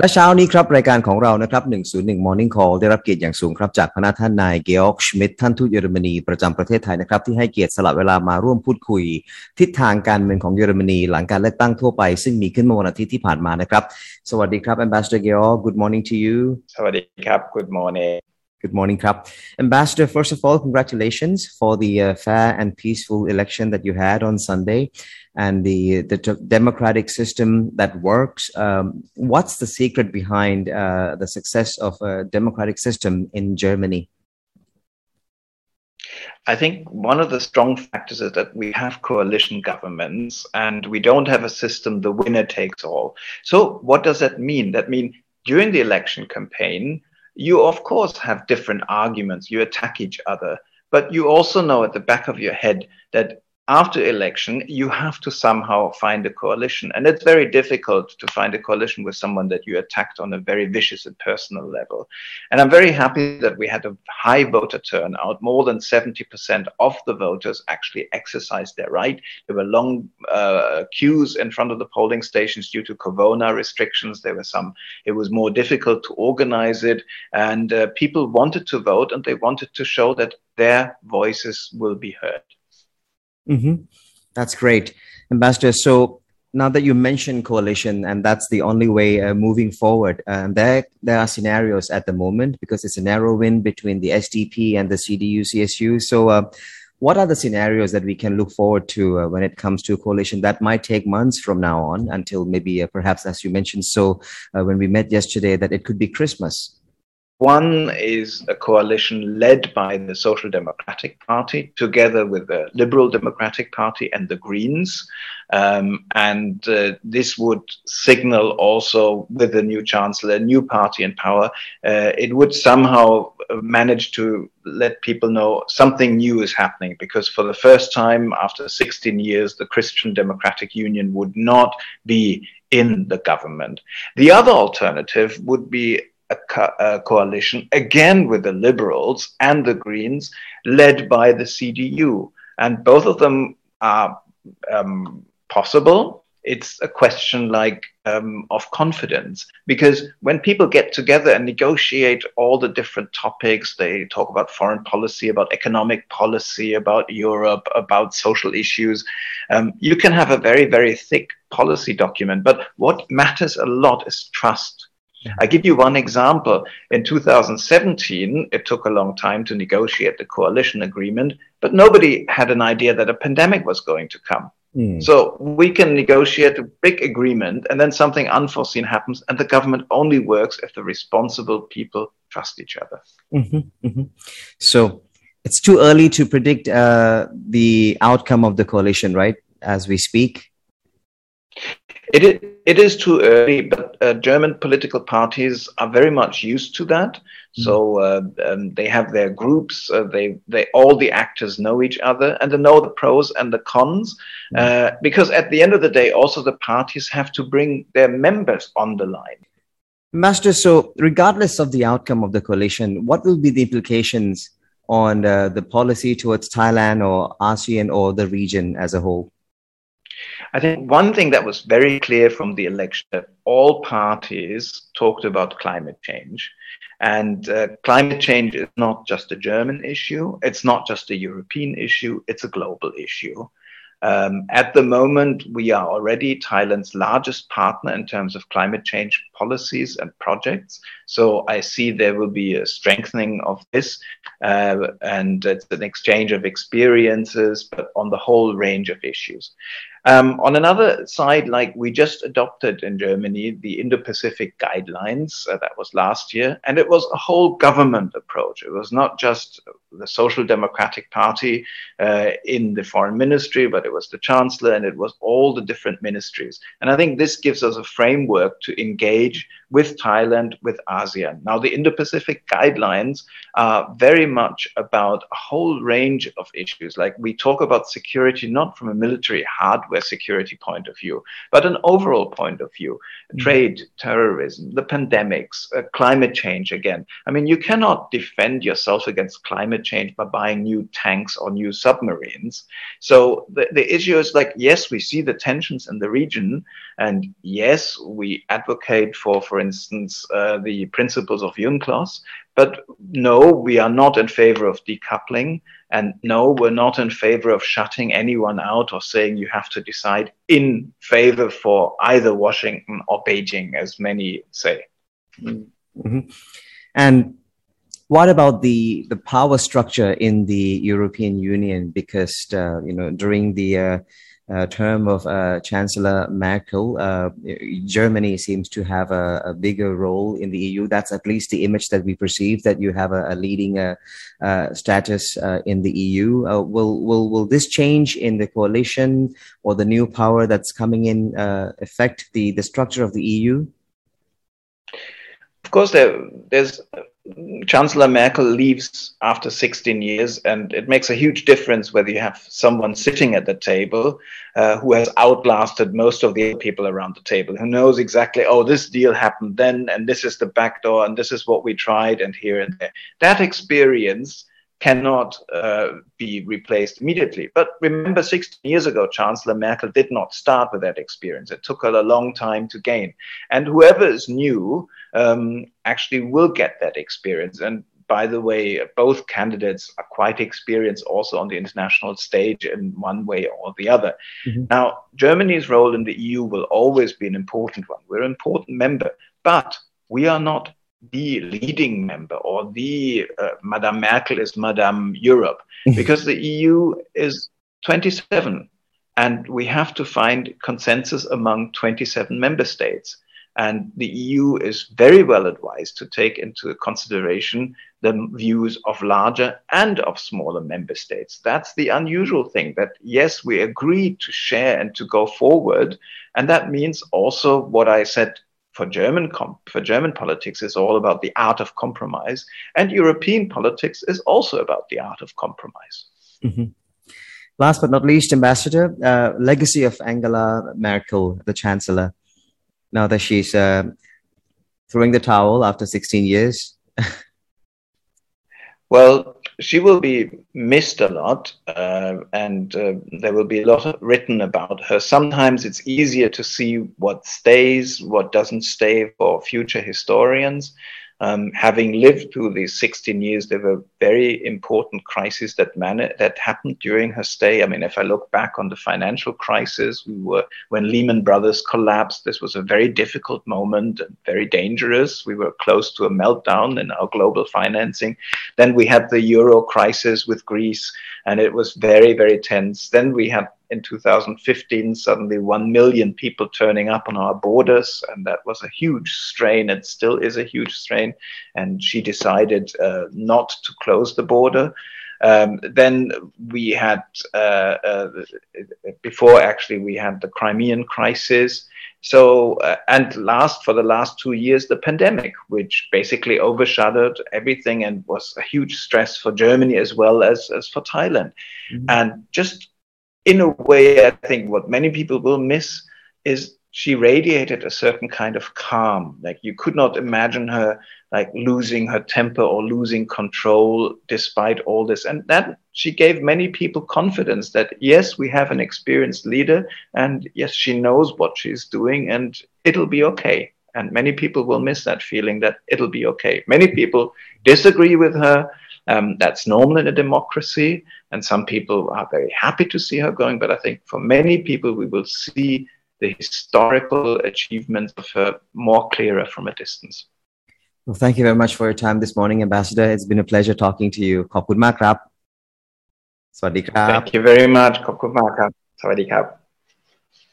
และเช้านี้ครับ รายการของเรานะครับ 101 Morning Call ได้รับเกียรติอย่างสูงครับ จากพนักท่านนายเกอร์กชมิดท่านทูตเยอรมนีประจำประเทศไทยนะครับ ที่ให้เกียรติสละเวลามาร่วมพูดคุย ทิศทางการเมืองของเยอรมนี หลังการเลือกตั้งทั่วไป ซึ่งมีขึ้นเมื่อวันอาทิตย์ที่ผ่านมานะครับ สวัสดีครับ Ambassador Georg Good morning to you สวัสดีครับ Good morning Good morning, Krab. Ambassador, first of all, congratulations for the uh, fair and peaceful election that you had on Sunday and the, the democratic system that works. Um, what's the secret behind uh, the success of a democratic system in Germany? I think one of the strong factors is that we have coalition governments and we don't have a system the winner takes all. So what does that mean? That means during the election campaign, you of course have different arguments. You attack each other. But you also know at the back of your head that after election, you have to somehow find a coalition. And it's very difficult to find a coalition with someone that you attacked on a very vicious and personal level. And I'm very happy that we had a high voter turnout. More than 70% of the voters actually exercised their right. There were long uh, queues in front of the polling stations due to corona restrictions. There were some, it was more difficult to organize it. And uh, people wanted to vote and they wanted to show that their voices will be heard. Mm-hmm. That's great, Ambassador. So now that you mentioned coalition, and that's the only way uh, moving forward, um, there there are scenarios at the moment because it's a narrow win between the SDP and the CDU CSU. So. Uh, what are the scenarios that we can look forward to uh, when it comes to a coalition that might take months from now on until maybe uh, perhaps as you mentioned so uh, when we met yesterday that it could be christmas one is a coalition led by the Social Democratic Party, together with the Liberal Democratic Party and the Greens. Um, and uh, this would signal also with the new chancellor, a new party in power, uh, it would somehow manage to let people know something new is happening because for the first time after 16 years, the Christian Democratic Union would not be in the government. The other alternative would be a, co- a, coalition again with the Liberals and the Greens, led by the CDU. And both of them are um, possible. It's a question like um, of confidence because when people get together and negotiate all the different topics, they talk about foreign policy, about economic policy, about Europe, about social issues. Um, you can have a very, very thick policy document, but what matters a lot is trust I give you one example. In 2017, it took a long time to negotiate the coalition agreement, but nobody had an idea that a pandemic was going to come. Mm. So we can negotiate a big agreement and then something unforeseen happens and the government only works if the responsible people trust each other. Mm-hmm, mm-hmm. So it's too early to predict uh, the outcome of the coalition, right? As we speak. It is, it is too early, but uh, German political parties are very much used to that. Mm-hmm. So uh, um, they have their groups. Uh, they they all the actors know each other and they know the pros and the cons. Mm-hmm. because at the end of the day, also the parties have to bring their members on the line. Master, so regardless of the outcome of the coalition, what will be the implications on uh, the policy towards Thailand or ASEAN or the region as a whole? I think one thing that was very clear from the election that all parties talked about climate change. And uh, climate change is not just a German issue, it's not just a European issue, it's a global issue. Um, at the moment, we are already Thailand's largest partner in terms of climate change policies and projects. So I see there will be a strengthening of this, uh, and it's an exchange of experiences, but on the whole range of issues. Um, on another side, like we just adopted in Germany the Indo Pacific guidelines, uh, that was last year, and it was a whole government approach. It was not just the Social Democratic Party uh, in the foreign ministry, but it was the chancellor and it was all the different ministries. And I think this gives us a framework to engage with Thailand, with ASEAN. Now, the Indo Pacific guidelines are very much about a whole range of issues. Like we talk about security not from a military hardware security point of view, but an overall point of view mm-hmm. trade, terrorism, the pandemics, uh, climate change again. I mean, you cannot defend yourself against climate climate change by buying new tanks or new submarines. So the, the issue is like, yes, we see the tensions in the region. And yes, we advocate for, for instance, uh, the principles of UNCLOS. But no, we are not in favor of decoupling. And no, we're not in favor of shutting anyone out or saying you have to decide in favor for either Washington or Beijing, as many say. Mm-hmm. And what about the the power structure in the European Union? Because uh, you know during the uh, uh, term of uh, Chancellor Merkel, uh, Germany seems to have a, a, bigger role in the EU. That's at least the image that we perceive that you have a, a leading uh, status in the EU. will will will this change in the coalition or the new power that's coming in affect the the structure of the EU? Of course, there, there's Chancellor Merkel leaves after 16 years, and it makes a huge difference whether you have someone sitting at the table uh, who has outlasted most of the people around the table, who knows exactly, oh, this deal happened then, and this is the back door, and this is what we tried, and here and there. That experience cannot uh, be replaced immediately. But remember, 16 years ago, Chancellor Merkel did not start with that experience. It took her a long time to gain. And whoever is new um, actually will get that experience. And by the way, both candidates are quite experienced also on the international stage in one way or the other. Mm-hmm. Now, Germany's role in the EU will always be an important one. We're an important member, but we are not the leading member or the uh, Madame Merkel is Madame Europe mm-hmm. because the EU is 27 and we have to find consensus among 27 member states. And the EU is very well advised to take into consideration the views of larger and of smaller member states. That's the unusual thing that, yes, we agree to share and to go forward. And that means also what I said for German for German politics is all about the art of compromise, and European politics is also about the art of compromise. Mm-hmm. Last but not least, Ambassador, uh, legacy of Angela Merkel, the Chancellor. Now that she's uh, throwing the towel after 16 years. well, she will be missed a lot, uh, and uh, there will be a lot written about her. Sometimes it's easier to see what stays, what doesn't stay for future historians. Um, having lived through these 16 years, there were very important crises that man- that happened during her stay. I mean, if I look back on the financial crisis, we were when Lehman Brothers collapsed. This was a very difficult moment, and very dangerous. We were close to a meltdown in our global financing. Then we had the euro crisis with Greece, and it was very, very tense. Then we had in 2015 suddenly 1 million people turning up on our borders and that was a huge strain it still is a huge strain and she decided uh, not to close the border. Um, then we had uh, uh, before actually we had the crimean crisis. So uh, and last for the last two years the pandemic which basically overshadowed everything and was a huge stress for germany as well as as for thailand. Mm-hmm. and just in a way, I think what many people will miss is she radiated a certain kind of calm. Like you could not imagine her like losing her temper or losing control despite all this. And that she gave many people confidence that yes, we have an experienced leader and yes, she knows what she's doing and it'll be okay. And many people will miss that feeling that it'll be okay. Many people disagree with her um, that's normal in a democracy, and some people are very happy to see her going. But I think for many people, we will see the historical achievements of her more clearer from a distance. Well, thank you very much for your time this morning, Ambassador. It's been a pleasure talking to you. Thank you very much. Thank you very much.